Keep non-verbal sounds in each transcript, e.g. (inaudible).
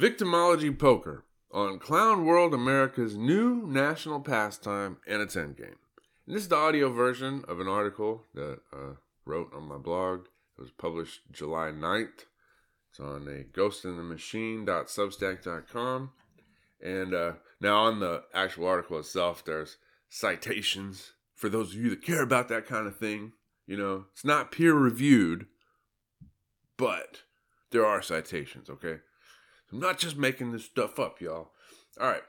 Victimology Poker on Clown World America's new national pastime and its endgame. And this is the audio version of an article that I uh, wrote on my blog. It was published July 9th. It's on a ghostinthemachine.substack.com. And uh, now on the actual article itself, there's citations for those of you that care about that kind of thing. You know, it's not peer reviewed, but there are citations, okay? I'm not just making this stuff up, y'all. All right.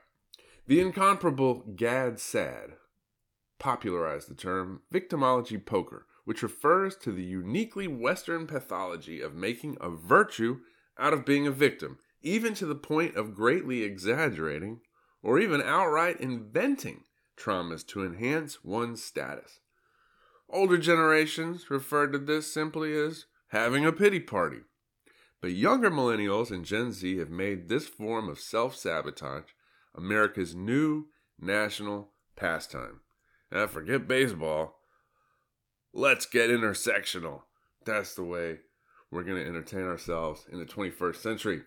The incomparable Gad Saad popularized the term victimology poker, which refers to the uniquely Western pathology of making a virtue out of being a victim, even to the point of greatly exaggerating or even outright inventing traumas to enhance one's status. Older generations referred to this simply as having a pity party. But younger millennials and Gen Z have made this form of self sabotage America's new national pastime. Now, forget baseball. Let's get intersectional. That's the way we're going to entertain ourselves in the 21st century.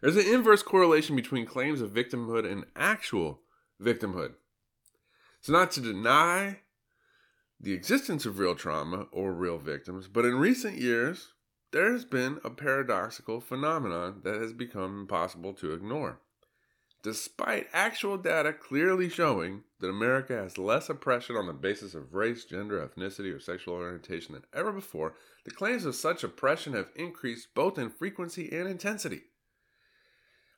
There's an inverse correlation between claims of victimhood and actual victimhood. It's not to deny the existence of real trauma or real victims, but in recent years, there has been a paradoxical phenomenon that has become impossible to ignore. Despite actual data clearly showing that America has less oppression on the basis of race, gender, ethnicity, or sexual orientation than ever before, the claims of such oppression have increased both in frequency and intensity.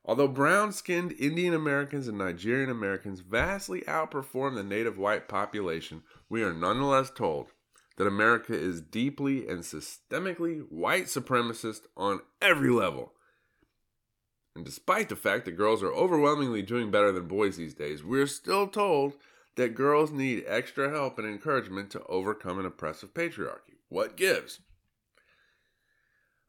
Although brown skinned Indian Americans and Nigerian Americans vastly outperform the native white population, we are nonetheless told that America is deeply and systemically white supremacist on every level. And despite the fact that girls are overwhelmingly doing better than boys these days, we're still told that girls need extra help and encouragement to overcome an oppressive patriarchy. What gives?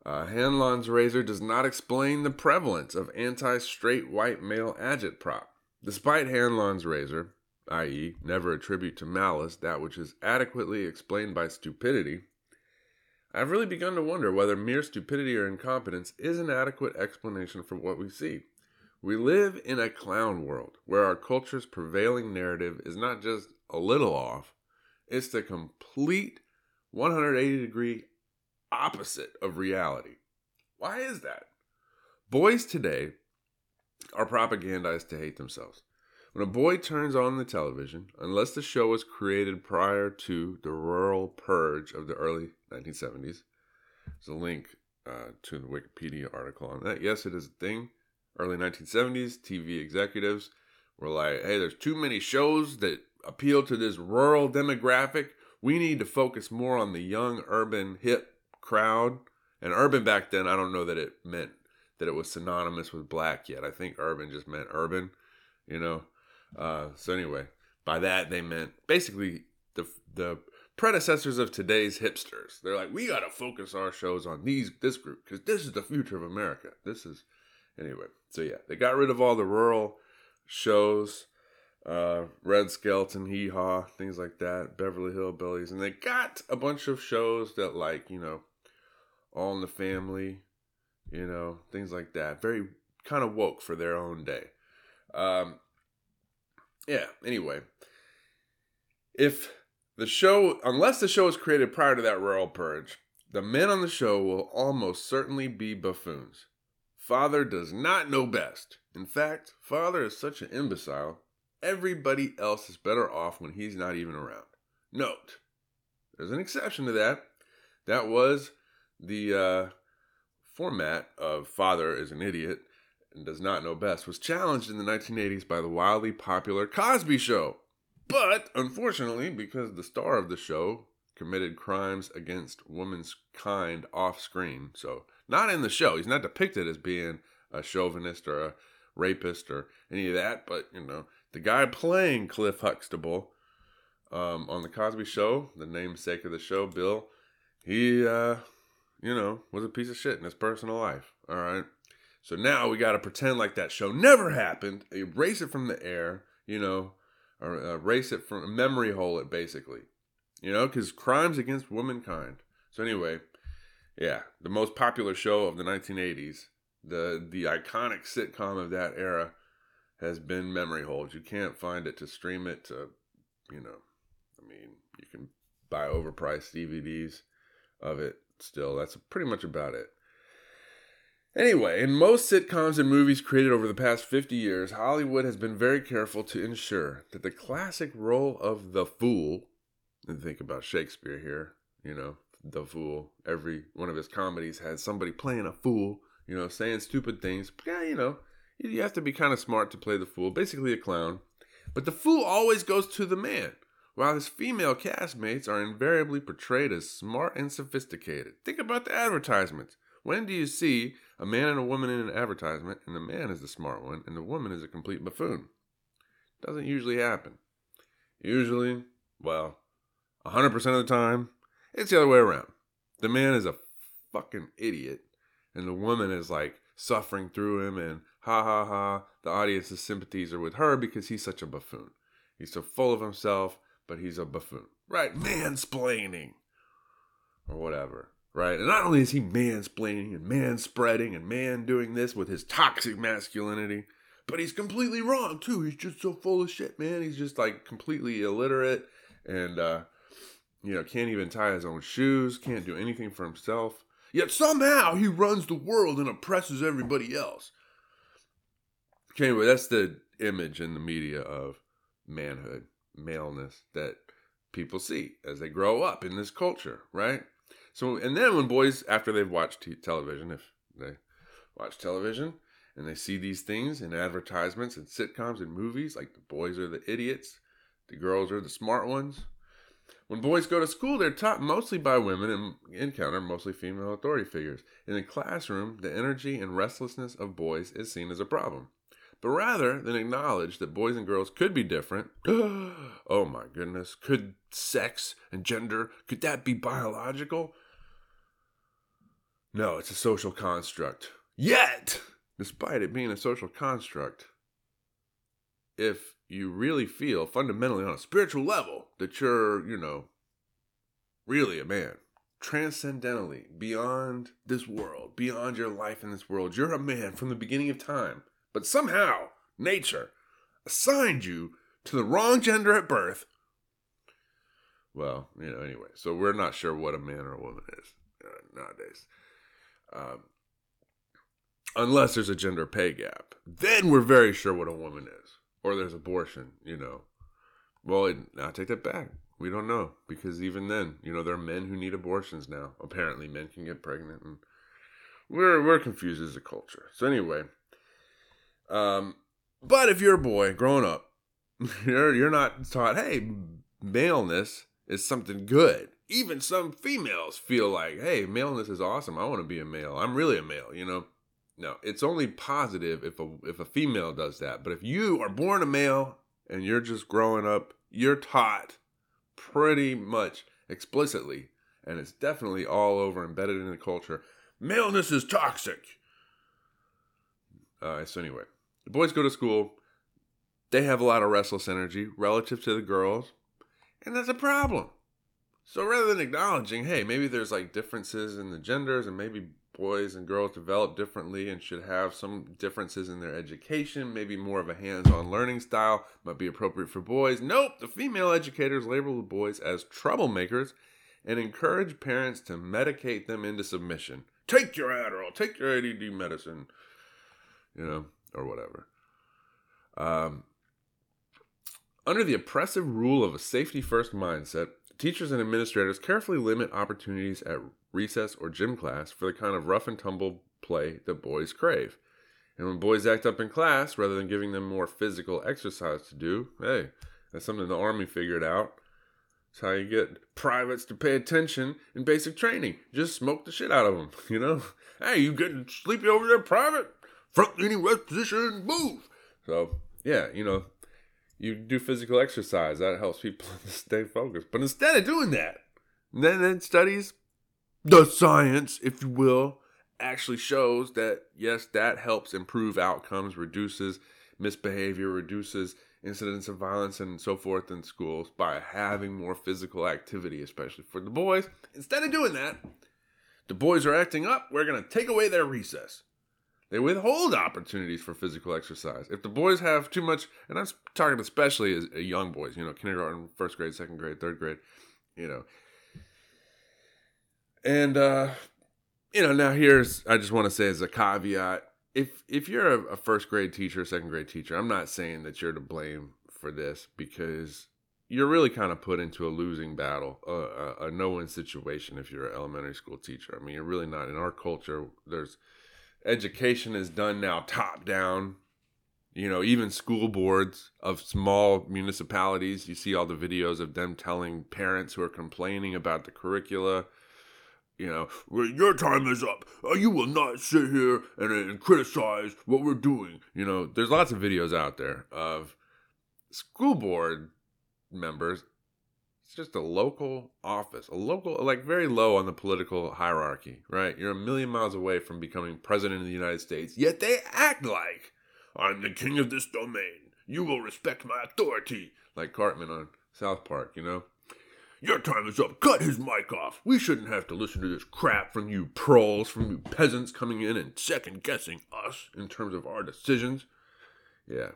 Uh, Hanlon's razor does not explain the prevalence of anti straight white male agitprop. Despite Hanlon's razor, i.e., never attribute to malice that which is adequately explained by stupidity, I've really begun to wonder whether mere stupidity or incompetence is an adequate explanation for what we see. We live in a clown world where our culture's prevailing narrative is not just a little off, it's the complete 180 degree opposite of reality. Why is that? Boys today are propagandized to hate themselves. When a boy turns on the television, unless the show was created prior to the rural purge of the early 1970s, there's a link uh, to the Wikipedia article on that. Yes, it is a thing. Early 1970s, TV executives were like, hey, there's too many shows that appeal to this rural demographic. We need to focus more on the young, urban, hip crowd. And urban back then, I don't know that it meant that it was synonymous with black yet. I think urban just meant urban, you know. Uh, so anyway, by that they meant basically the the predecessors of today's hipsters. They're like, we gotta focus our shows on these this group because this is the future of America. This is anyway. So yeah, they got rid of all the rural shows, uh, Red Skelton, Hee Haw, things like that, Beverly Hillbillies, and they got a bunch of shows that like you know, All in the Family, you know, things like that. Very kind of woke for their own day. Um, yeah, anyway. If the show, unless the show was created prior to that rural purge, the men on the show will almost certainly be buffoons. Father does not know best. In fact, Father is such an imbecile, everybody else is better off when he's not even around. Note, there's an exception to that. That was the uh, format of Father is an idiot and does not know best, was challenged in the 1980s by the wildly popular Cosby Show. But unfortunately, because the star of the show committed crimes against woman's kind off screen, so not in the show, he's not depicted as being a chauvinist or a rapist or any of that, but you know, the guy playing Cliff Huxtable um, on the Cosby Show, the namesake of the show, Bill, he, uh, you know, was a piece of shit in his personal life. All right. So now we got to pretend like that show never happened, erase it from the air, you know, or uh, erase it from memory hole it basically, you know, because crimes against womankind. So anyway, yeah, the most popular show of the 1980s The the iconic sitcom of that era has been memory hold. You can't find it to stream it to, you know, I mean, you can buy overpriced DVDs of it still. That's pretty much about it. Anyway, in most sitcoms and movies created over the past 50 years, Hollywood has been very careful to ensure that the classic role of the fool, and think about Shakespeare here, you know, the fool, every one of his comedies has somebody playing a fool, you know, saying stupid things. Yeah, you know, you have to be kind of smart to play the fool, basically a clown. But the fool always goes to the man, while his female castmates are invariably portrayed as smart and sophisticated. Think about the advertisements. When do you see a man and a woman in an advertisement and the man is the smart one and the woman is a complete buffoon? Doesn't usually happen. Usually, well, 100% of the time, it's the other way around. The man is a fucking idiot and the woman is like suffering through him and ha ha ha. The audience's sympathies are with her because he's such a buffoon. He's so full of himself, but he's a buffoon. Right? Mansplaining. Or whatever right? And not only is he mansplaining and manspreading and man doing this with his toxic masculinity, but he's completely wrong too. He's just so full of shit, man. He's just like completely illiterate and uh you know, can't even tie his own shoes, can't do anything for himself. Yet somehow he runs the world and oppresses everybody else. Okay, anyway, that's the image in the media of manhood, maleness that people see as they grow up in this culture, right? So, and then when boys, after they've watched t- television, if they watch television and they see these things in advertisements and sitcoms and movies, like the boys are the idiots, the girls are the smart ones. When boys go to school, they're taught mostly by women and encounter mostly female authority figures. In the classroom, the energy and restlessness of boys is seen as a problem. But rather than acknowledge that boys and girls could be different, (gasps) oh my goodness, could sex and gender, could that be biological? No, it's a social construct. Yet, despite it being a social construct, if you really feel fundamentally on a spiritual level that you're, you know, really a man, transcendentally, beyond this world, beyond your life in this world, you're a man from the beginning of time. But somehow, nature assigned you to the wrong gender at birth. Well, you know, anyway, so we're not sure what a man or a woman is uh, nowadays. Um, unless there's a gender pay gap. Then we're very sure what a woman is. Or there's abortion, you know. Well, it, I take that back. We don't know because even then, you know, there are men who need abortions now. Apparently, men can get pregnant, and we're we're confused as a culture. So anyway, um, but if you're a boy growing up, (laughs) you're you're not taught, hey, maleness is something good even some females feel like, hey, maleness is awesome. I want to be a male. I'm really a male, you know? No, it's only positive if a if a female does that. But if you are born a male and you're just growing up, you're taught pretty much explicitly, and it's definitely all over embedded in the culture. Maleness is toxic. Uh, so anyway, the boys go to school. They have a lot of restless energy relative to the girls, and that's a problem. So rather than acknowledging, hey, maybe there's like differences in the genders and maybe boys and girls develop differently and should have some differences in their education, maybe more of a hands on learning style might be appropriate for boys. Nope, the female educators label the boys as troublemakers and encourage parents to medicate them into submission. Take your Adderall, take your ADD medicine, you know, or whatever. Um, under the oppressive rule of a safety first mindset, Teachers and administrators carefully limit opportunities at recess or gym class for the kind of rough and tumble play that boys crave. And when boys act up in class, rather than giving them more physical exercise to do, hey, that's something the Army figured out. It's how you get privates to pay attention in basic training. Just smoke the shit out of them, (laughs) you know? Hey, you getting sleepy over there, private? Front leaning rest position, move. So, yeah, you know, you do physical exercise. That helps people (laughs) stay focused. But instead of doing that, then then studies, the science, if you will, actually shows that yes, that helps improve outcomes, reduces misbehavior, reduces incidents of violence and so forth in schools by having more physical activity, especially for the boys. Instead of doing that, the boys are acting up. We're going to take away their recess. They withhold opportunities for physical exercise. If the boys have too much, and I'm talking especially as uh, young boys, you know, kindergarten, first grade, second grade, third grade, you know. And uh, you know, now here's I just want to say as a caveat, if if you're a, a first grade teacher, second grade teacher, I'm not saying that you're to blame for this because you're really kind of put into a losing battle, a, a, a no-win situation if you're an elementary school teacher. I mean, you're really not. In our culture, there's education is done now top down. You know, even school boards of small municipalities, you see all the videos of them telling parents who are complaining about the curricula you know, your time is up. Uh, you will not sit here and, and criticize what we're doing. You know, there's lots of videos out there of school board members. It's just a local office, a local, like very low on the political hierarchy, right? You're a million miles away from becoming president of the United States, yet they act like I'm the king of this domain. You will respect my authority, like Cartman on South Park, you know? Your time is up. Cut his mic off. We shouldn't have to listen to this crap from you proles, from you peasants coming in and second guessing us in terms of our decisions. Yeah.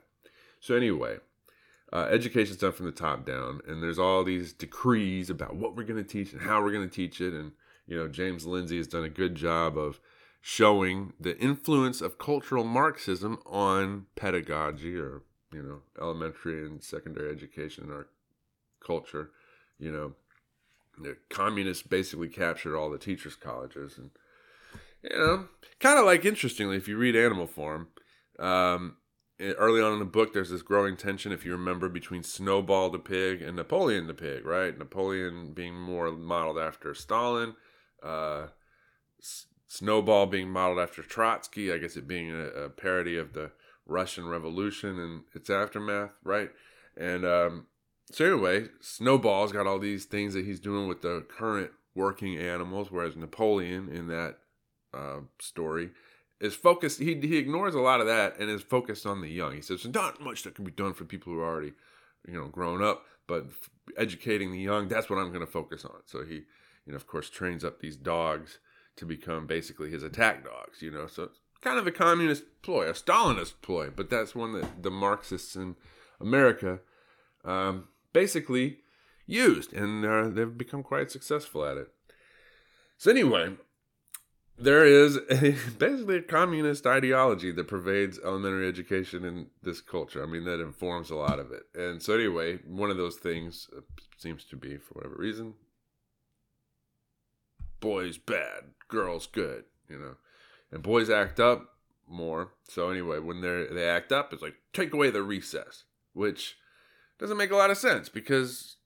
So, anyway, uh, education's done from the top down, and there's all these decrees about what we're going to teach and how we're going to teach it. And, you know, James Lindsay has done a good job of showing the influence of cultural Marxism on pedagogy or, you know, elementary and secondary education in our culture you know, the communists basically captured all the teachers' colleges, and you know, kind of like interestingly, if you read Animal Farm, um, early on in the book, there's this growing tension, if you remember, between Snowball the pig and Napoleon the pig, right? Napoleon being more modeled after Stalin, uh, Snowball being modeled after Trotsky. I guess it being a, a, parody of the Russian Revolution and its aftermath, right? And um, so anyway, Snowball's got all these things that he's doing with the current working animals, whereas Napoleon in that uh, story is focused. He he ignores a lot of that and is focused on the young. He says there's not much that can be done for people who are already, you know, grown up, but educating the young that's what I'm going to focus on. So he, you know, of course, trains up these dogs to become basically his attack dogs. You know, so it's kind of a communist ploy, a Stalinist ploy, but that's one that the Marxists in America. Um, basically used, and uh, they've become quite successful at it. So, anyway, there is a, (laughs) basically a communist ideology that pervades elementary education in this culture. I mean, that informs a lot of it. And so, anyway, one of those things uh, seems to be, for whatever reason, boys bad, girls good, you know. And boys act up more. So anyway, when they they act up, it's like take away the recess, which doesn't make a lot of sense because,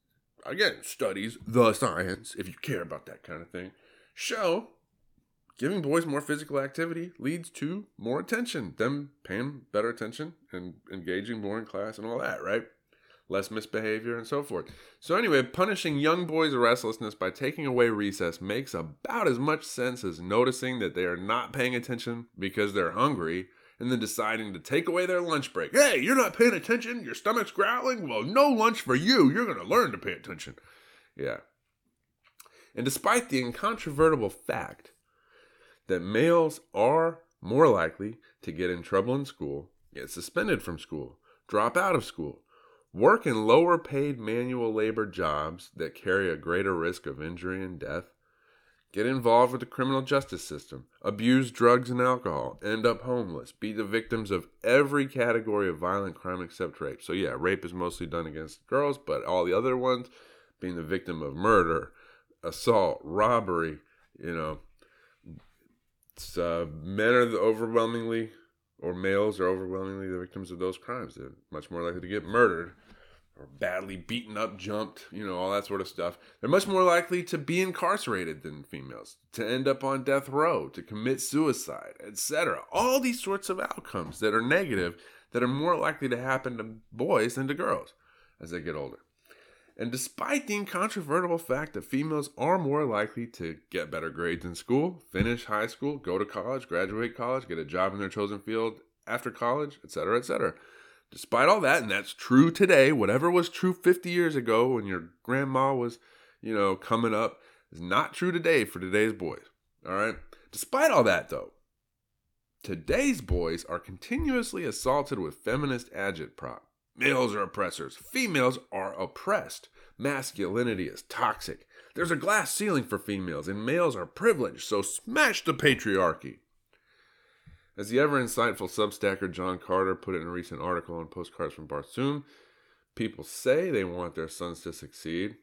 again, studies, the science, if you care about that kind of thing, show giving boys more physical activity leads to more attention, them paying better attention and engaging more in class and all that, right? Less misbehavior and so forth. So, anyway, punishing young boys' restlessness by taking away recess makes about as much sense as noticing that they are not paying attention because they're hungry and then deciding to take away their lunch break. Hey, you're not paying attention? Your stomach's growling? Well, no lunch for you. You're going to learn to pay attention. Yeah. And despite the incontrovertible fact that males are more likely to get in trouble in school, get suspended from school, drop out of school, work in lower paid manual labor jobs that carry a greater risk of injury and death, get involved with the criminal justice system, abuse drugs and alcohol, end up homeless, be the victims of every category of violent crime except rape. So, yeah, rape is mostly done against girls, but all the other ones being the victim of murder, assault, robbery, you know. Uh, men are overwhelmingly, or males are overwhelmingly the victims of those crimes. They're much more likely to get murdered or badly beaten up, jumped, you know, all that sort of stuff, they're much more likely to be incarcerated than females, to end up on death row, to commit suicide, etc. All these sorts of outcomes that are negative that are more likely to happen to boys than to girls as they get older. And despite the incontrovertible fact that females are more likely to get better grades in school, finish high school, go to college, graduate college, get a job in their chosen field after college, etc., etc., Despite all that, and that's true today, whatever was true 50 years ago when your grandma was, you know, coming up is not true today for today's boys. All right. Despite all that, though, Today's boys are continuously assaulted with feminist agitprop. Males are oppressors. Females are oppressed. Masculinity is toxic. There's a glass ceiling for females, and males are privileged, so smash the patriarchy. As the ever insightful Substacker John Carter put it in a recent article on Postcards from Barsoom, people say they want their sons to succeed.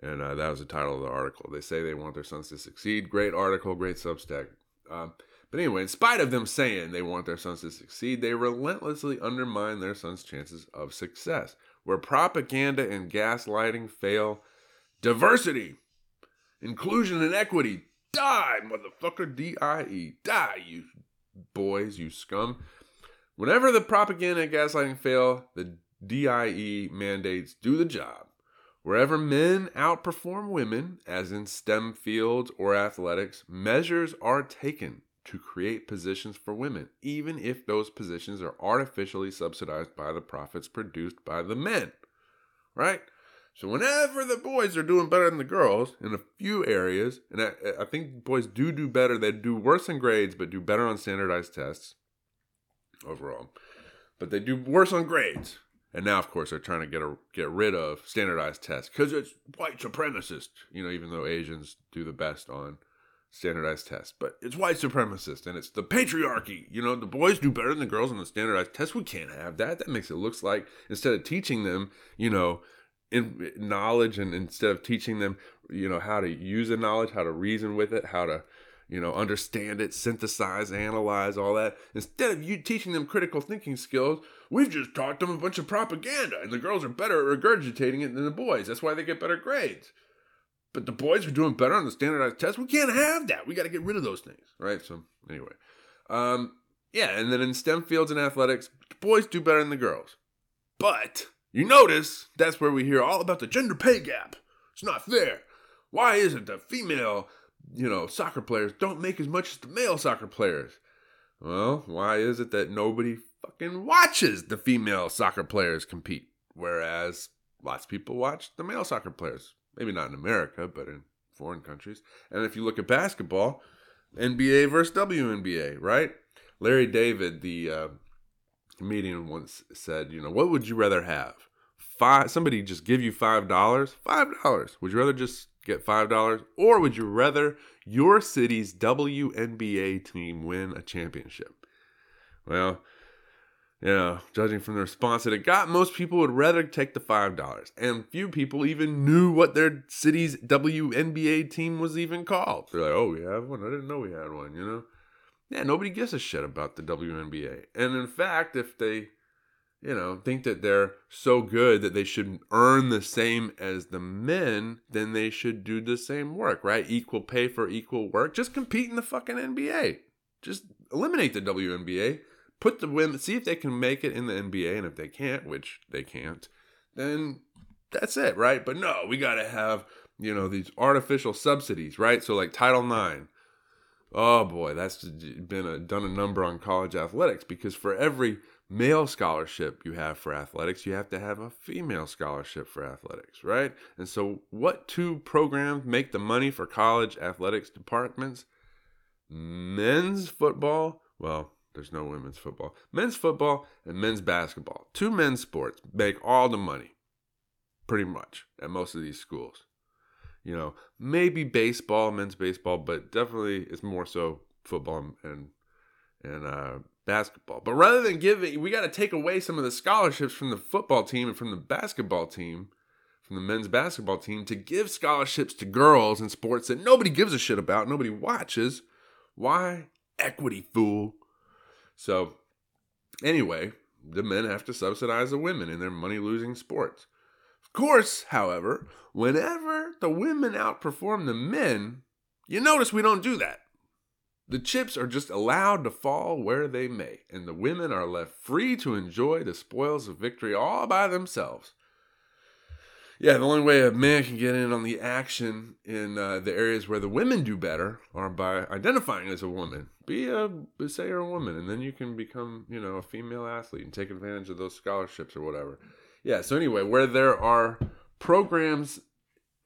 And uh, that was the title of the article. They say they want their sons to succeed. Great article, great Substack. Um, but anyway, in spite of them saying they want their sons to succeed, they relentlessly undermine their sons' chances of success. Where propaganda and gaslighting fail, diversity, inclusion, and equity die, motherfucker. D I E. Die, you boys, you scum. Whenever the propaganda and gaslighting fail, the DIE mandates do the job. Wherever men outperform women, as in STEM fields or athletics, measures are taken to create positions for women, even if those positions are artificially subsidized by the profits produced by the men. Right? So whenever the boys are doing better than the girls in a few areas, and I, I think boys do do better, they do worse in grades, but do better on standardized tests overall. But they do worse on grades. And now, of course, they're trying to get a, get rid of standardized tests because it's white supremacist. You know, even though Asians do the best on standardized tests. But it's white supremacist and it's the patriarchy. You know, the boys do better than the girls on the standardized tests. We can't have that. That makes it looks like instead of teaching them, you know, in knowledge and instead of teaching them, you know, how to use the knowledge, how to reason with it, how to, you know, understand it, synthesize, analyze, all that. Instead of you teaching them critical thinking skills, we've just taught them a bunch of propaganda, and the girls are better at regurgitating it than the boys. That's why they get better grades. But the boys are doing better on the standardized test. We can't have that. We got to get rid of those things, right? So anyway, um, yeah, and then in STEM fields and athletics, boys do better than the girls. But you notice that's where we hear all about the gender pay gap. It's not fair. Why is it that female, you know, soccer players don't make as much as the male soccer players? Well, why is it that nobody fucking watches the female soccer players compete, whereas lots of people watch the male soccer players? Maybe not in America, but in foreign countries. And if you look at basketball, NBA versus WNBA, right? Larry David, the uh, comedian, once said, you know, what would you rather have? Five. Somebody just give you five dollars. Five dollars. Would you rather just get five dollars, or would you rather your city's WNBA team win a championship? Well, know, judging from the response that it got, most people would rather take the $5. And few people even knew what their city's WNBA team was even called. They're like, oh, we have one? I didn't know we had one, you know? Yeah, nobody gives a shit about the WNBA. And in fact, if they, you know, think that they're so good that they should earn the same as the men, then they should do the same work, right? Equal pay for equal work. Just compete in the fucking NBA. Just eliminate the WNBA put the women, see if they can make it in the NBA, and if they can't, which they can't, then that's it, right? But no, we got to have you know these artificial subsidies, right? So like Title IX. Oh boy, that's been a, done a number on college athletics because for every male scholarship you have for athletics, you have to have a female scholarship for athletics, right? And so, what two programs make the money for college athletics departments? Men's football, well, there's no women's football. Men's football and men's basketball. Two men's sports make all the money, pretty much, at most of these schools. You know, maybe baseball, men's baseball, but definitely it's more so football and and uh, basketball. But rather than giving, we got to take away some of the scholarships from the football team and from the basketball team, from the men's basketball team, to give scholarships to girls in sports that nobody gives a shit about, nobody watches. Why? Equity, fool. So, anyway, the men have to subsidize the women in their money losing sports. Of course, however, whenever the women outperform the men, you notice we don't do that. The chips are just allowed to fall where they may, and the women are left free to enjoy the spoils of victory all by themselves yeah, the only way a man can get in on the action in uh, the areas where the women do better are by identifying as a woman. Be a say you're a woman, and then you can become, you know, a female athlete and take advantage of those scholarships or whatever. Yeah. So anyway, where there are programs,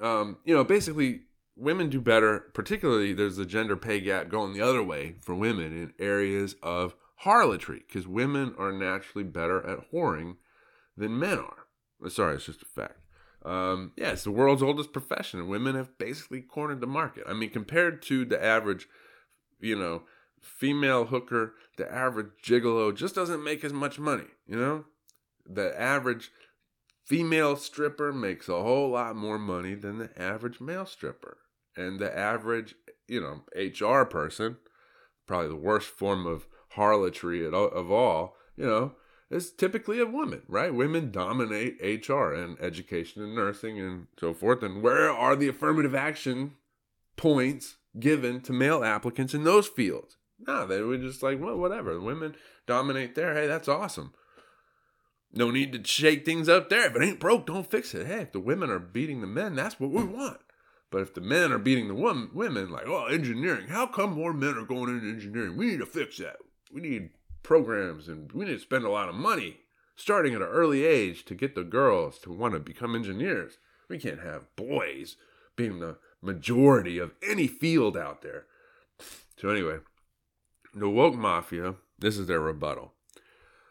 um, you know, basically women do better, particularly there's a gender pay gap going the other way for women in areas of harlotry because women are naturally better at whoring than men are. Sorry, it's just a fact. Um, yeah, it's the world's oldest profession, women have basically cornered the market. I mean, compared to the average, you know, female hooker, the average gigolo just doesn't make as much money, you know? The average female stripper makes a whole lot more money than the average male stripper. And the average, you know, HR person, probably the worst form of harlotry of all, you know, is typically a woman, right? Women dominate HR and education and nursing and so forth. And where are the affirmative action points given to male applicants in those fields? No, they were just like, well, whatever. Women dominate there. Hey, that's awesome. No need to shake things up there. If it ain't broke, don't fix it. Hey, if the women are beating the men, that's what we want. But if the men are beating the woman, women, like, oh, engineering, how come more men are going into engineering? We need to fix that. We need programs and we need to spend a lot of money starting at an early age to get the girls to want to become engineers. We can't have boys being the majority of any field out there. So, anyway, the woke mafia, this is their rebuttal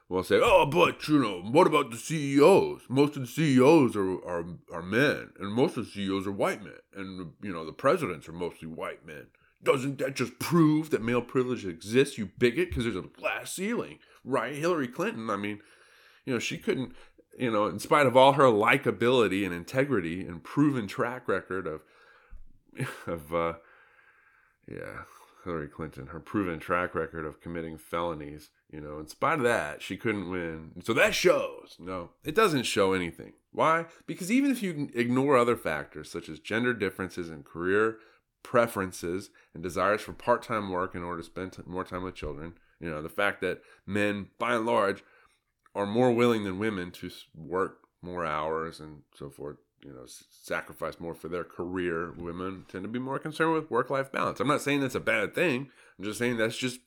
will say, "Oh, but you know, what about the CEOs? Most of the CEOs are are are men, and most of the CEOs are white men, and you know, the presidents are mostly white men. Doesn't that just prove that male privilege exists? You bigot, because there's a glass ceiling, right? Hillary Clinton, I mean, you know, she couldn't, you know, in spite of all her likability and integrity and proven track record of (laughs) of uh, yeah, Hillary Clinton, her proven track record of committing felonies, you know, in spite of that, she couldn't win. So that shows. No, it doesn't show anything. Why? Because even if you ignore other factors such as gender differences and career preferences and desires for part time work in order to spend more time with children, you know, the fact that men, by and large, are more willing than women to work more hours and so forth you know sacrifice more for their career women tend to be more concerned with work life balance. I'm not saying that's a bad thing. I'm just saying that's just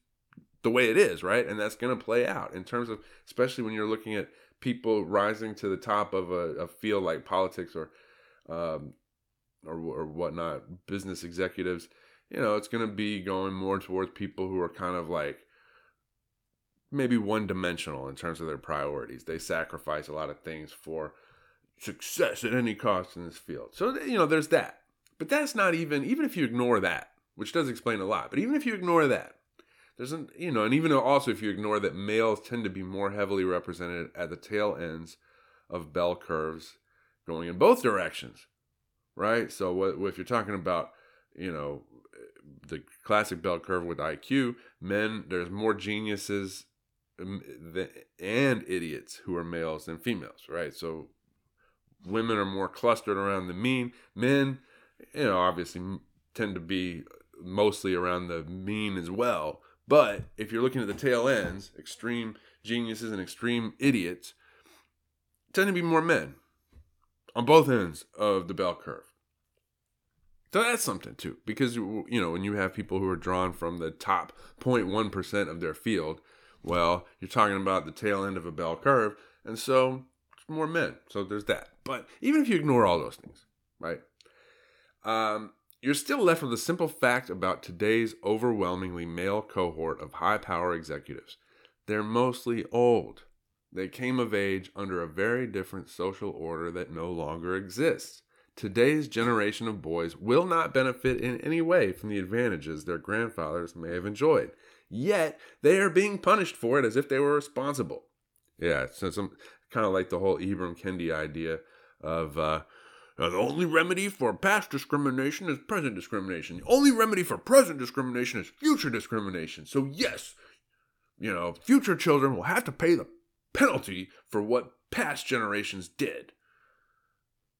the way it is right? And that's going to play out. In terms of especially when you're looking at people rising to the top of a, a field like politics or um, or, or whatnot business executives you know it's going to be going more towards people who are kind of like maybe one dimensional in terms of their priorities they sacrifice a lot of things for success at any cost in this field. So, you know, there's that. But that's not even, even if you ignore that, which does explain a lot, but even if you ignore that, there's an, you know, and even also if you ignore that males tend to be more heavily represented at the tail ends of bell curves going in both directions, right? So, if you're talking about, you know, the classic bell curve with IQ, men, there's more geniuses um, and idiots who are males than females, right? So women are more clustered around the mean. Men, you know, obviously tend to be mostly around the mean as well. But if you're looking at the tail ends, extreme geniuses and extreme idiots tend to be more men on both ends of the bell curve. So that's something too, because you know when you have people who are drawn from the top 0.1 percent of their field, well, you're talking about the tail end of a bell curve, and so more men. So there's that. But even if you ignore all those things, right? Um, you're still left with a simple fact about today's overwhelmingly male cohort of high power executives. They're mostly old. They came of age under a very different social order that no longer exists. Today's generation of boys will not benefit in any way from the advantages their grandfathers may have enjoyed. Yet, they are being punished for it as if they were responsible. Yeah, so some kind of like the whole Ibram Kendi idea of uh, the only remedy for past discrimination is present discrimination. The only remedy for present discrimination is future discrimination. So, yes, you know, future children will have to pay the penalty for what past generations did.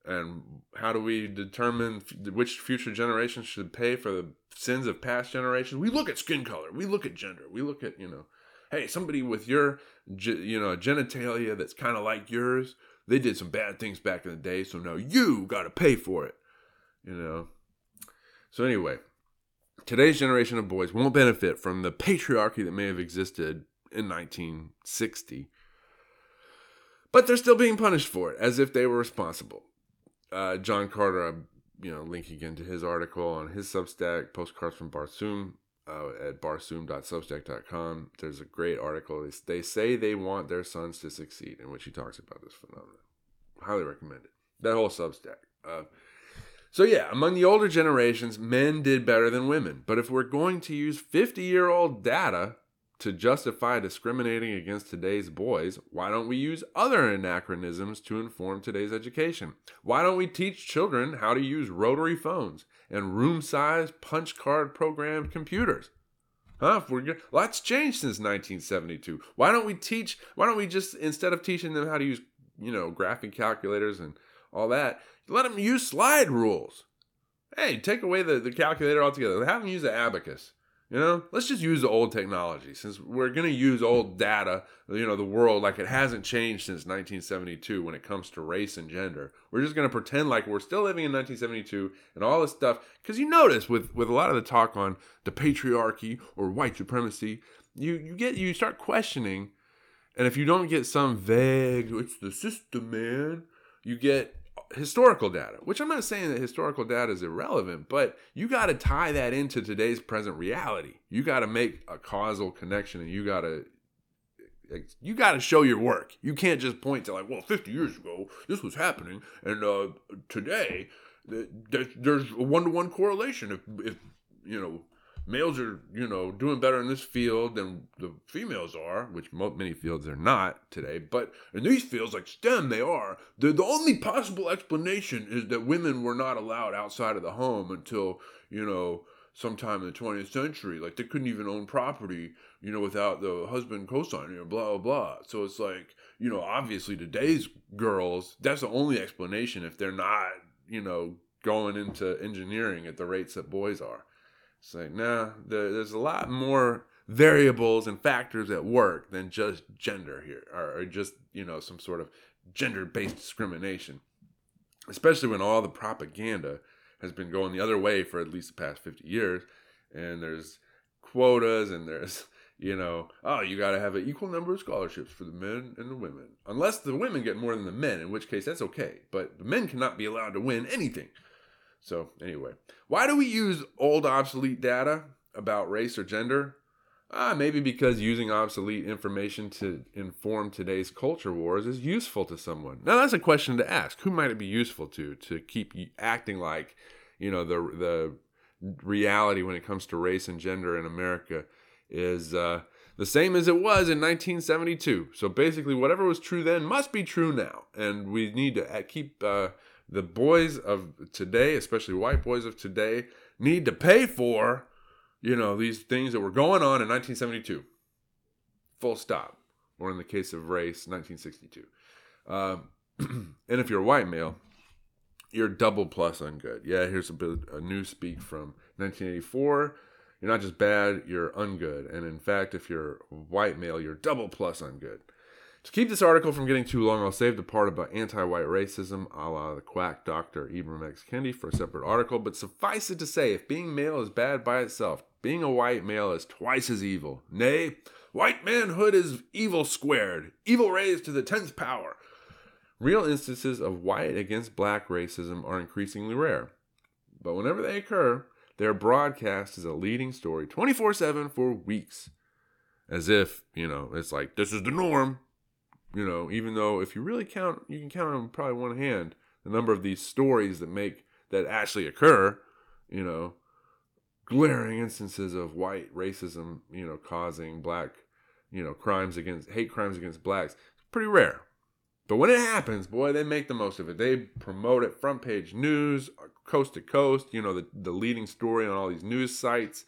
And how do we determine which future generations should pay for the sins of past generations? We look at skin color, we look at gender, we look at, you know, hey, somebody with your, you know, genitalia that's kind of like yours, they did some bad things back in the day, so now you got to pay for it, you know. So anyway, today's generation of boys won't benefit from the patriarchy that may have existed in 1960, but they're still being punished for it as if they were responsible. Uh, John Carter, you know, link again to his article on his Substack, Postcards from Barsoom uh, at barsoom.substack.com. There's a great article. They, they say they want their sons to succeed, in which he talks about this phenomenon. Highly recommend it. That whole Substack. Uh, so, yeah, among the older generations, men did better than women. But if we're going to use 50 year old data to justify discriminating against today's boys, why don't we use other anachronisms to inform today's education? Why don't we teach children how to use rotary phones and room size punch card programmed computers? Huh? We're lots changed since 1972. Why don't we teach? Why don't we just instead of teaching them how to use, you know, graphing calculators and all that, let them use slide rules? Hey, take away the, the calculator altogether. Have them use the abacus. You know, let's just use the old technology since we're going to use old data, you know, the world like it hasn't changed since 1972 when it comes to race and gender. We're just going to pretend like we're still living in 1972 and all this stuff cuz you notice with with a lot of the talk on the patriarchy or white supremacy, you you get you start questioning and if you don't get some vague it's the system, man, you get historical data, which I'm not saying that historical data is irrelevant, but you got to tie that into today's present reality. You got to make a causal connection and you got to you got to show your work. You can't just point to like, well, 50 years ago this was happening and uh, today there's a one-to-one correlation if if you know males are you know doing better in this field than the females are which many fields are not today but in these fields like stem they are. The, the only possible explanation is that women were not allowed outside of the home until you know sometime in the 20th century. Like they couldn't even own property you know without the husband co-signing or blah blah blah. So it's like you know obviously today's girls that's the only explanation if they're not you know going into engineering at the rates that boys are it's like, nah, there's a lot more variables and factors at work than just gender here, or, or just, you know, some sort of gender based discrimination. Especially when all the propaganda has been going the other way for at least the past 50 years. And there's quotas and there's, (laughs) you know, oh, you got to have an equal number of scholarships for the men and the women. Unless the women get more than the men, in which case that's okay. But the men cannot be allowed to win anything. So, anyway, why do we use old obsolete data about race or gender? Ah, maybe because using obsolete information to inform today's culture wars is useful to someone. Now, that's a question to ask. Who might it be useful to to keep acting like, you know, the the reality when it comes to race and gender in America is uh, the same as it was in 1972. So basically, whatever was true then must be true now, and we need to uh, keep uh, the boys of today, especially white boys of today, need to pay for, you know, these things that were going on in 1972. Full stop. Or in the case of race, 1962. Um, (clears throat) and if you're a white male, you're double plus ungood. Yeah, here's a bit a new speak from 1984. You're not just bad, you're ungood. And in fact, if you're white male, you're double plus ungood. To keep this article from getting too long, I'll save the part about anti white racism, a la the quack Dr. Ibram X. Kendi, for a separate article, but suffice it to say, if being male is bad by itself, being a white male is twice as evil. Nay, white manhood is evil squared, evil raised to the tenth power. Real instances of white against black racism are increasingly rare, but whenever they occur, they are broadcast as a leading story 24 7 for weeks. As if, you know, it's like, this is the norm. You know, even though if you really count, you can count on probably one hand the number of these stories that make that actually occur. You know, glaring instances of white racism. You know, causing black, you know, crimes against hate crimes against blacks. It's pretty rare. But when it happens, boy, they make the most of it. They promote it front page news, coast to coast. You know, the the leading story on all these news sites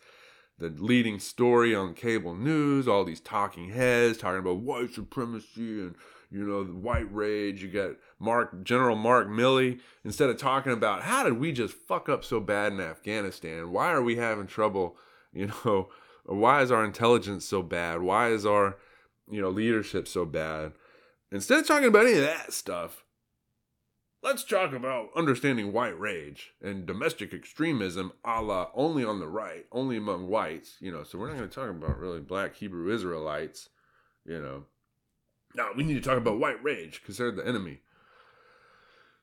the leading story on cable news, all these talking heads talking about white supremacy and you know the white rage. You got Mark General Mark Milley instead of talking about how did we just fuck up so bad in Afghanistan? Why are we having trouble? (laughs) You know, why is our intelligence so bad? Why is our you know leadership so bad? Instead of talking about any of that stuff, Let's talk about understanding white rage and domestic extremism a la only on the right, only among whites, you know. So we're not going to talk about really black Hebrew Israelites, you know. No, we need to talk about white rage because they're the enemy.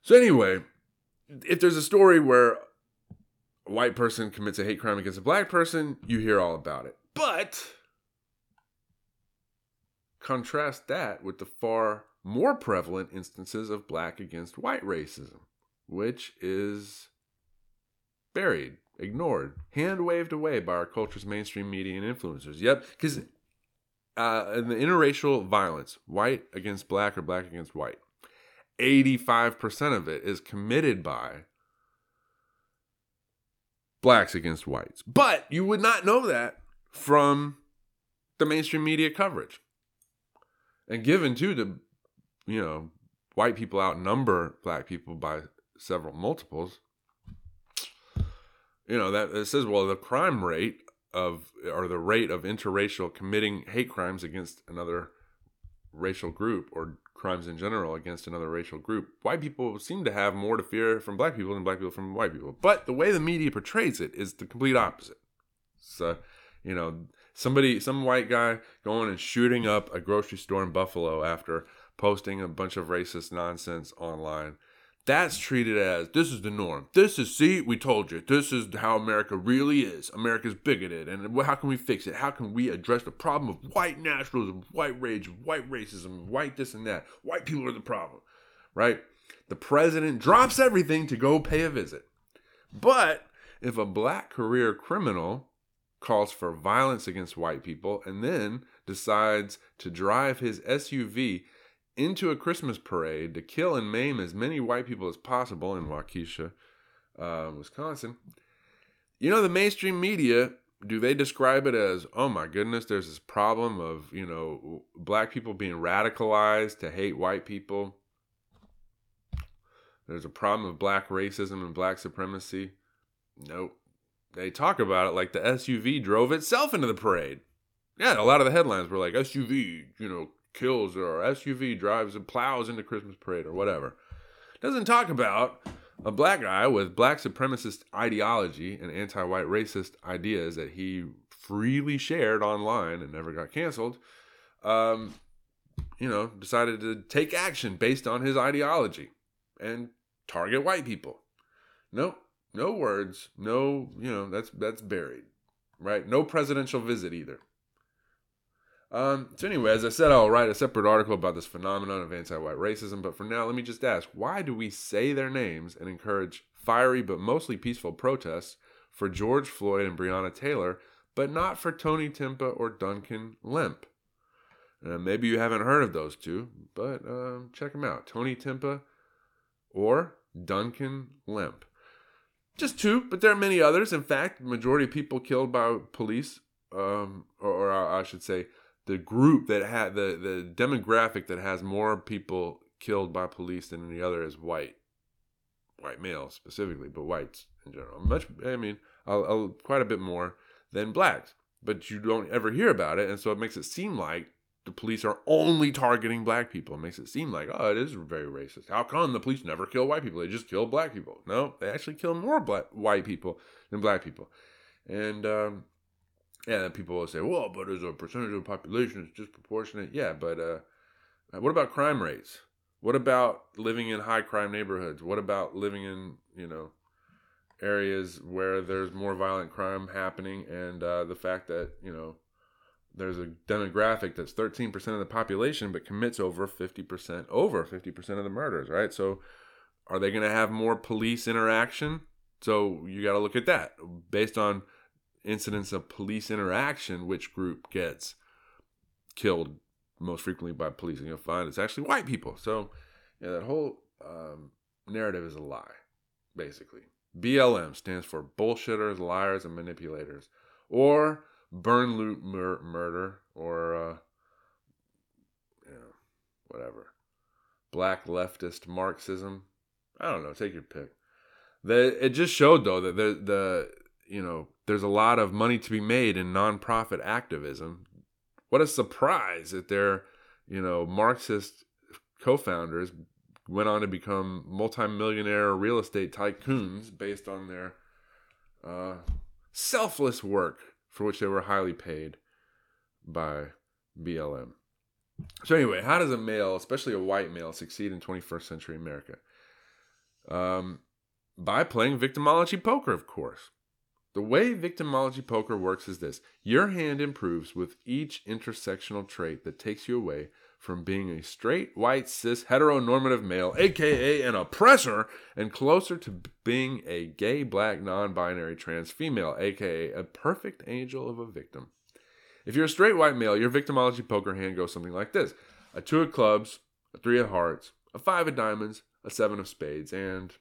So, anyway, if there's a story where a white person commits a hate crime against a black person, you hear all about it. But contrast that with the far more prevalent instances of black against white racism, which is buried, ignored, hand waved away by our culture's mainstream media and influencers. Yep, because uh, in the interracial violence, white against black or black against white, 85% of it is committed by blacks against whites. But you would not know that from the mainstream media coverage. And given too the you know, white people outnumber black people by several multiples, you know, that it says, well, the crime rate of or the rate of interracial committing hate crimes against another racial group or crimes in general against another racial group, white people seem to have more to fear from black people than black people from white people. But the way the media portrays it is the complete opposite. So, you know, somebody, some white guy going and shooting up a grocery store in Buffalo after posting a bunch of racist nonsense online that's treated as this is the norm. This is, see, we told you, this is how America really is. America's bigoted. And how can we fix it? How can we address the problem of white nationalism, white rage, white racism, white this and that? White people are the problem, right? The president drops everything to go pay a visit. But if a black career criminal calls for violence against white people and then decides to drive his SUV into a Christmas parade to kill and maim as many white people as possible in Waukesha, uh, Wisconsin. You know, the mainstream media, do they describe it as, oh my goodness, there's this problem of, you know, black people being radicalized to hate white people? There's a problem of black racism and black supremacy? Nope. They talk about it like the SUV drove itself into the parade. Yeah, a lot of the headlines were like SUV, you know, kills or SUV drives and plows into Christmas parade or whatever. Doesn't talk about a black guy with black supremacist ideology and anti-white racist ideas that he freely shared online and never got canceled. Um, you know, decided to take action based on his ideology and target white people. No, no words, no, you know, that's that's buried. Right? No presidential visit either. Um, so anyway, as I said, I'll write a separate article about this phenomenon of anti-white racism. But for now, let me just ask: Why do we say their names and encourage fiery but mostly peaceful protests for George Floyd and Breonna Taylor, but not for Tony Timpa or Duncan Lemp? Uh, maybe you haven't heard of those two, but um, check them out: Tony Timpa or Duncan Lemp. Just two, but there are many others. In fact, majority of people killed by police, um, or, or I should say the group that had the the demographic that has more people killed by police than any other is white, white males specifically, but whites in general. Much, I mean, I'll, I'll, quite a bit more than blacks, but you don't ever hear about it, and so it makes it seem like the police are only targeting black people. It makes it seem like, oh, it is very racist. How come the police never kill white people? They just kill black people. No, they actually kill more black white people than black people, and um, yeah, people will say, well, but as a percentage of the population, it's disproportionate. Yeah, but uh, what about crime rates? What about living in high crime neighborhoods? What about living in, you know, areas where there's more violent crime happening and uh, the fact that, you know, there's a demographic that's 13% of the population but commits over 50% over 50% of the murders, right? So are they going to have more police interaction? So you got to look at that based on incidents of police interaction, which group gets killed most frequently by police, and you'll find it's actually white people. So, that whole um, narrative is a lie, basically. BLM stands for bullshitters, liars, and manipulators, or burn, loot, mur- murder, or uh, you know, whatever. Black leftist Marxism. I don't know. Take your pick. The, it just showed though that the the you know there's a lot of money to be made in nonprofit activism. What a surprise that their, you know, Marxist co-founders went on to become multimillionaire real estate tycoons based on their uh, selfless work for which they were highly paid by BLM. So anyway, how does a male, especially a white male, succeed in 21st century America? Um, By playing victimology poker, of course. The way victimology poker works is this your hand improves with each intersectional trait that takes you away from being a straight, white, cis, heteronormative male, aka an oppressor, and closer to being a gay, black, non binary, trans female, aka a perfect angel of a victim. If you're a straight white male, your victimology poker hand goes something like this a two of clubs, a three of hearts, a five of diamonds, a seven of spades, and.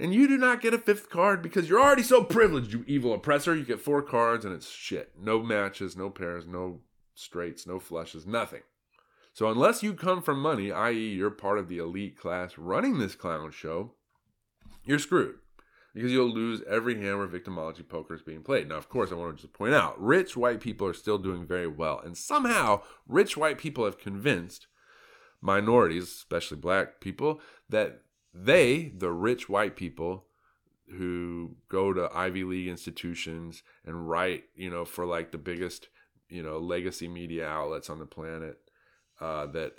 And you do not get a fifth card because you're already so privileged, you evil oppressor. You get four cards and it's shit. No matches, no pairs, no straights, no flushes, nothing. So unless you come from money, i.e., you're part of the elite class running this clown show, you're screwed because you'll lose every hand where victimology poker is being played. Now, of course, I want to just point out rich white people are still doing very well. And somehow, rich white people have convinced minorities, especially black people, that they, the rich white people, who go to Ivy League institutions and write, you know, for like the biggest, you know, legacy media outlets on the planet, uh, that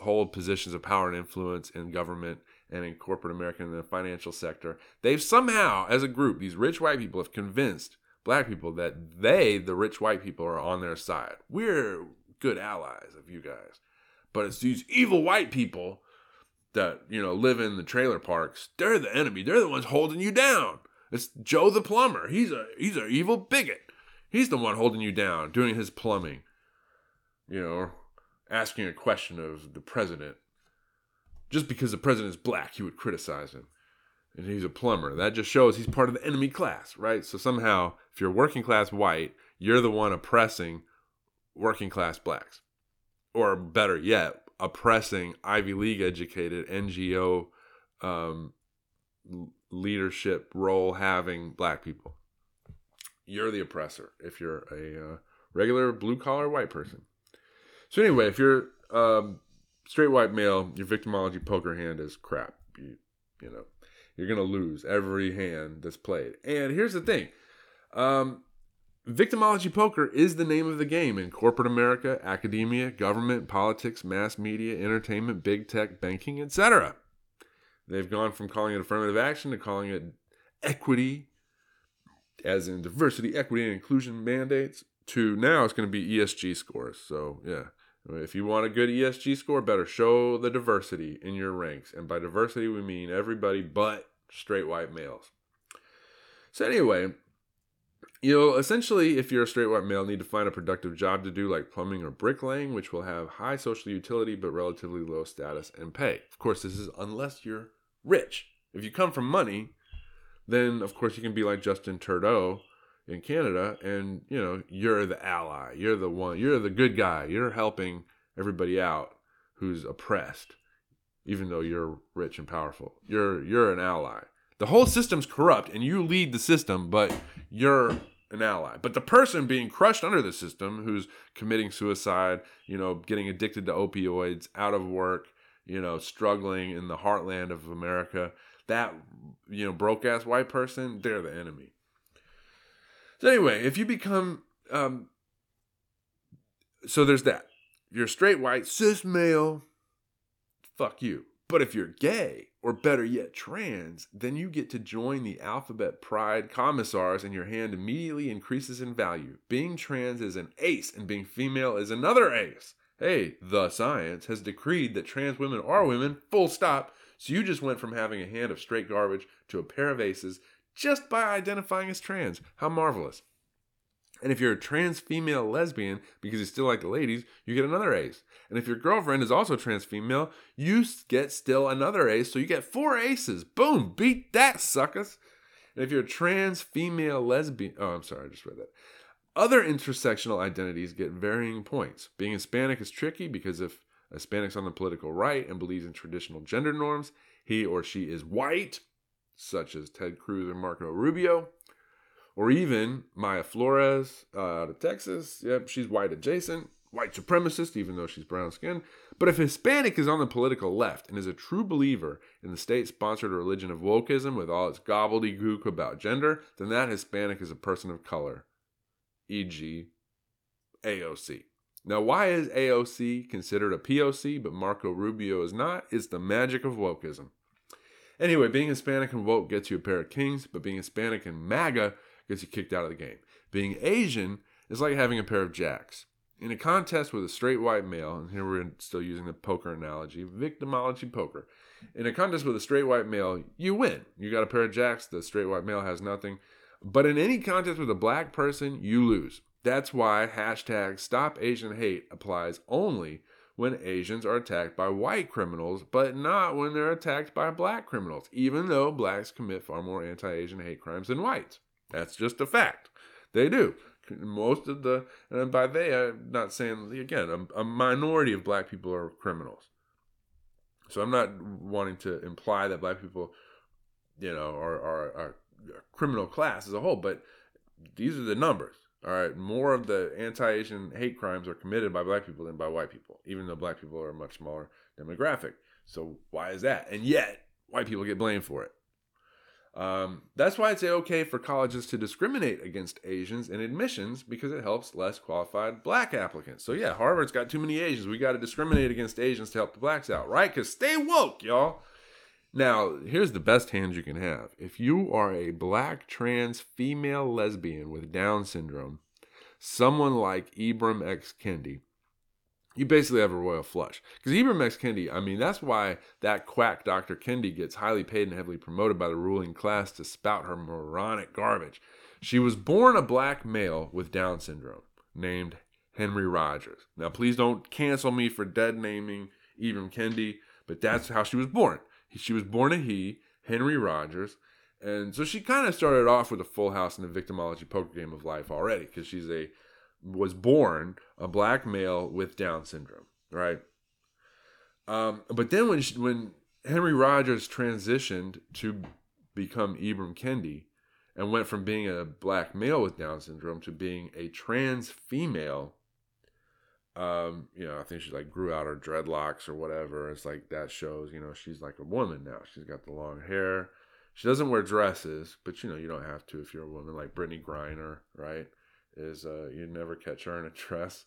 hold positions of power and influence in government and in corporate America and the financial sector. They've somehow, as a group, these rich white people have convinced black people that they, the rich white people, are on their side. We're good allies of you guys. But it's these evil white people that, you know, live in the trailer parks. They're the enemy. They're the ones holding you down. It's Joe the plumber. He's a he's an evil bigot. He's the one holding you down, doing his plumbing. You know, asking a question of the president. Just because the president is black, he would criticize him. And he's a plumber. That just shows he's part of the enemy class, right? So somehow, if you're working class white, you're the one oppressing working class blacks. Or better yet, oppressing Ivy League educated NGO um, leadership role having black people. You're the oppressor if you're a uh, regular blue collar white person. So anyway, if you're um, straight white male, your victimology poker hand is crap. You, you know, you're gonna lose every hand that's played. And here's the thing. Um, Victimology poker is the name of the game in corporate America, academia, government, politics, mass media, entertainment, big tech, banking, etc. They've gone from calling it affirmative action to calling it equity, as in diversity, equity, and inclusion mandates, to now it's going to be ESG scores. So, yeah, if you want a good ESG score, better show the diversity in your ranks. And by diversity, we mean everybody but straight white males. So, anyway, you'll essentially, if you're a straight white male, need to find a productive job to do, like plumbing or bricklaying, which will have high social utility but relatively low status and pay. Of course, this is unless you're rich. If you come from money, then of course you can be like Justin Trudeau in Canada, and you know you're the ally, you're the one, you're the good guy, you're helping everybody out who's oppressed, even though you're rich and powerful. You're you're an ally. The whole system's corrupt, and you lead the system, but you're an ally. But the person being crushed under the system, who's committing suicide, you know, getting addicted to opioids, out of work, you know, struggling in the heartland of America, that you know broke ass white person, they're the enemy. So anyway, if you become um, so there's that. You're straight white cis male. Fuck you. But if you're gay, or better yet, trans, then you get to join the Alphabet Pride commissars and your hand immediately increases in value. Being trans is an ace, and being female is another ace. Hey, the science has decreed that trans women are women, full stop. So you just went from having a hand of straight garbage to a pair of aces just by identifying as trans. How marvelous. And if you're a trans female lesbian, because you still like the ladies, you get another ace. And if your girlfriend is also trans female, you get still another ace. So you get four aces. Boom, beat that, suckers. And if you're a trans female lesbian, oh, I'm sorry, I just read that. Other intersectional identities get varying points. Being Hispanic is tricky because if Hispanic's on the political right and believes in traditional gender norms, he or she is white, such as Ted Cruz or Marco Rubio, or even Maya Flores uh, out of Texas. Yep, she's white adjacent, white supremacist, even though she's brown skinned. But if Hispanic is on the political left and is a true believer in the state sponsored religion of wokeism with all its gobbledygook about gender, then that Hispanic is a person of color, e.g., AOC. Now, why is AOC considered a POC but Marco Rubio is not? It's the magic of wokeism. Anyway, being Hispanic and woke gets you a pair of kings, but being Hispanic and MAGA gets you kicked out of the game. Being Asian is like having a pair of jacks. In a contest with a straight white male, and here we're still using the poker analogy, victimology poker. In a contest with a straight white male, you win. You got a pair of jacks, the straight white male has nothing. But in any contest with a black person, you lose. That's why hashtag stop Asian hate applies only when Asians are attacked by white criminals, but not when they're attacked by black criminals, even though blacks commit far more anti Asian hate crimes than whites. That's just a fact. They do. Most of the, and by they, I'm not saying, again, a, a minority of black people are criminals. So I'm not wanting to imply that black people, you know, are, are, are a criminal class as a whole, but these are the numbers. All right, more of the anti-Asian hate crimes are committed by black people than by white people, even though black people are a much smaller demographic. So why is that? And yet, white people get blamed for it. Um, that's why it's okay for colleges to discriminate against Asians in admissions because it helps less qualified black applicants. So yeah, Harvard's got too many Asians. We got to discriminate against Asians to help the blacks out, right? Because stay woke, y'all. Now, here's the best hand you can have. If you are a black trans female lesbian with Down syndrome, someone like Ibram X. Kendi, you basically have a royal flush. Because Ibram X. Kendi, I mean, that's why that quack Dr. Kendi gets highly paid and heavily promoted by the ruling class to spout her moronic garbage. She was born a black male with Down syndrome named Henry Rogers. Now, please don't cancel me for dead naming Ibram Kendi, but that's how she was born. She was born a he, Henry Rogers. And so she kind of started off with a full house in the victimology poker game of life already because she's a was born a black male with Down syndrome, right? Um, but then when she, when Henry Rogers transitioned to become Ibram Kendi and went from being a black male with Down syndrome to being a trans female um, you know, I think she like grew out her dreadlocks or whatever. It's like that shows, you know, she's like a woman now. She's got the long hair. She doesn't wear dresses, but you know, you don't have to if you're a woman like Brittney Griner, right? Is uh, you never catch her in a dress.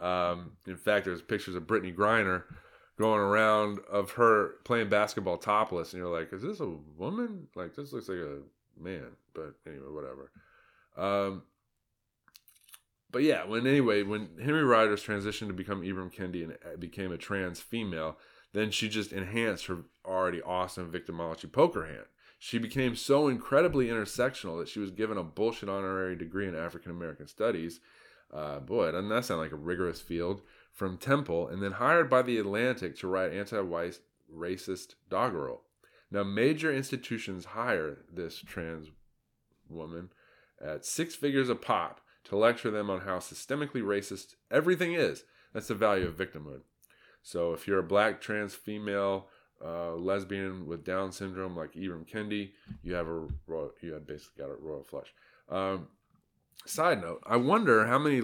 Um, in fact, there's pictures of Brittney Griner going around of her playing basketball topless, and you're like, is this a woman? Like this looks like a man, but anyway, whatever. Um, but yeah, when anyway, when Henry Rogers transitioned to become Ibram Kendi and uh, became a trans female, then she just enhanced her already awesome victimology poker hand. She became so incredibly intersectional that she was given a bullshit honorary degree in African American studies. Uh, boy, doesn't that sound like a rigorous field? From Temple, and then hired by the Atlantic to write anti-white racist doggerel. Now, major institutions hire this trans woman at six figures a pop to lecture them on how systemically racist everything is. That's the value of victimhood. So if you're a black trans female uh, lesbian with Down syndrome like Ibram Kendi, you have a royal, you have basically got a royal flush. Um, side note: I wonder how many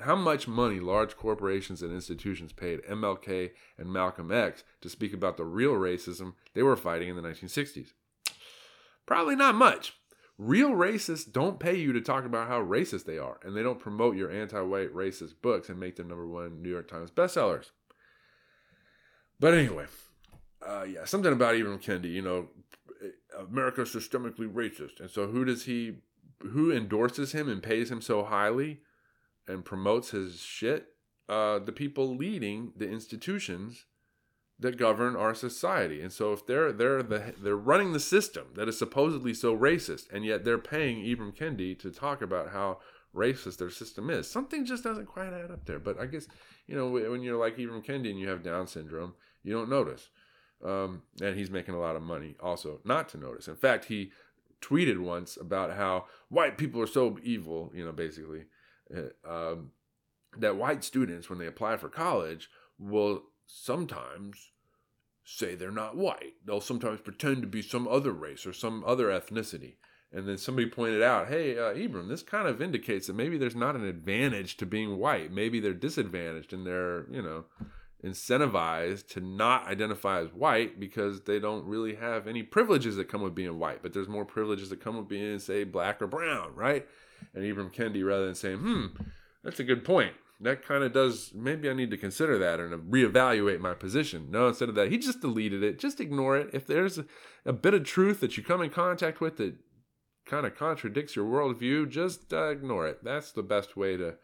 how much money large corporations and institutions paid MLK and Malcolm X to speak about the real racism they were fighting in the 1960s. Probably not much. Real racists don't pay you to talk about how racist they are, and they don't promote your anti white racist books and make them number one New York Times bestsellers. But anyway, uh, yeah, something about Ibram Kendi, you know, America's systemically racist. And so who does he, who endorses him and pays him so highly and promotes his shit? Uh, the people leading the institutions that govern our society. And so if they're they're the they're running the system that is supposedly so racist, and yet they're paying Ibram Kendi to talk about how racist their system is, something just doesn't quite add up there. But I guess you know when you're like Ibram Kendi and you have Down syndrome, you don't notice. Um, and he's making a lot of money also not to notice. In fact, he tweeted once about how white people are so evil, you know, basically, uh, um, that white students, when they apply for college, will sometimes say they're not white. They'll sometimes pretend to be some other race or some other ethnicity. And then somebody pointed out, hey, uh, Ibram, this kind of indicates that maybe there's not an advantage to being white. Maybe they're disadvantaged and they're, you know, incentivized to not identify as white because they don't really have any privileges that come with being white. But there's more privileges that come with being, say, black or brown, right? And Ibram Kendi, rather than saying, hmm, that's a good point that kind of does maybe I need to consider that and reevaluate my position. No, instead of that, he just deleted it. Just ignore it. If there's a, a bit of truth that you come in contact with that kind of contradicts your worldview, just uh, ignore it. That's the best way to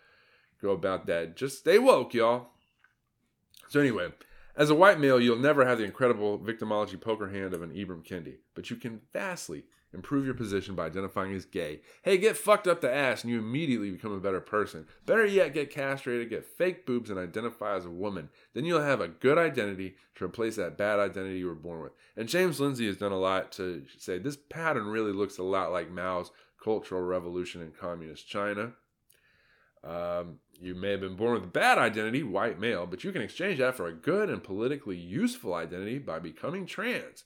go about that. Just stay woke, y'all. So anyway, as a white male, you'll never have the incredible victimology poker hand of an Ibram Kendi, but you can vastly improve your position by identifying as gay. Hey, get fucked up the ass and you immediately become a better person. Better yet, get castrated, get fake boobs, and identify as a woman. Then you'll have a good identity to replace that bad identity you were born with. And James Lindsay has done a lot to say this pattern really looks a lot like Mao's Cultural Revolution in Communist China. Um, you may have been born with a bad identity, white male, but you can exchange that for a good and politically useful identity by becoming trans.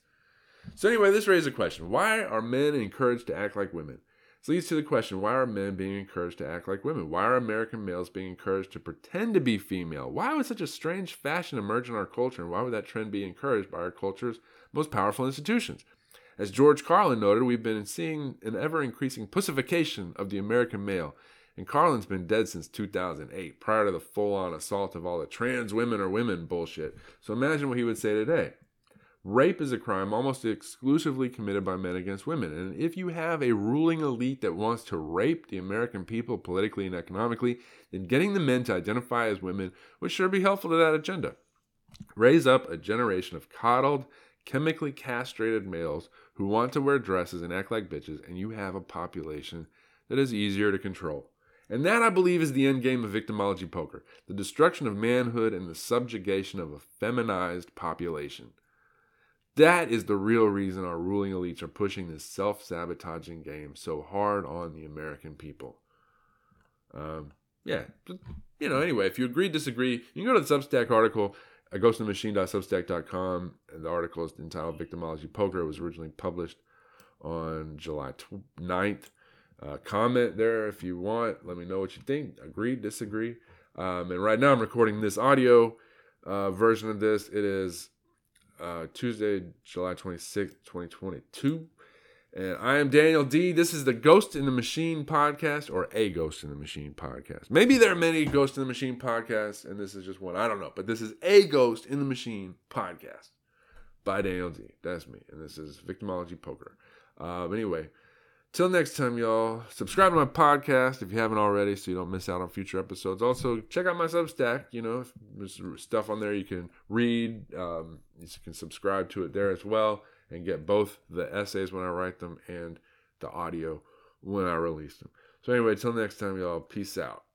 So, anyway, this raises a question why are men encouraged to act like women? This leads to the question why are men being encouraged to act like women? Why are American males being encouraged to pretend to be female? Why would such a strange fashion emerge in our culture, and why would that trend be encouraged by our culture's most powerful institutions? As George Carlin noted, we've been seeing an ever increasing pussification of the American male and Carlin's been dead since 2008, prior to the full on assault of all the trans women or women bullshit. So imagine what he would say today. Rape is a crime almost exclusively committed by men against women. And if you have a ruling elite that wants to rape the American people politically and economically, then getting the men to identify as women would sure be helpful to that agenda. Raise up a generation of coddled, chemically castrated males who want to wear dresses and act like bitches, and you have a population that is easier to control. And that, I believe, is the end game of victimology poker the destruction of manhood and the subjugation of a feminized population. That is the real reason our ruling elites are pushing this self sabotaging game so hard on the American people. Um, yeah, you know, anyway, if you agree, disagree, you can go to the Substack article at ghostinthemachine.substack.com. And the article is entitled Victimology Poker. It was originally published on July 9th. Uh, comment there if you want. Let me know what you think. Agree, disagree. Um, and right now I'm recording this audio uh, version of this. It is uh, Tuesday, July 26th, 2022. And I am Daniel D. This is the Ghost in the Machine podcast or a Ghost in the Machine podcast. Maybe there are many Ghost in the Machine podcasts and this is just one. I don't know. But this is a Ghost in the Machine podcast by Daniel D. That's me. And this is Victimology Poker. Uh, anyway, Till next time, y'all. Subscribe to my podcast if you haven't already so you don't miss out on future episodes. Also, check out my Substack. You know, there's stuff on there you can read. Um, you can subscribe to it there as well and get both the essays when I write them and the audio when I release them. So, anyway, till next time, y'all. Peace out.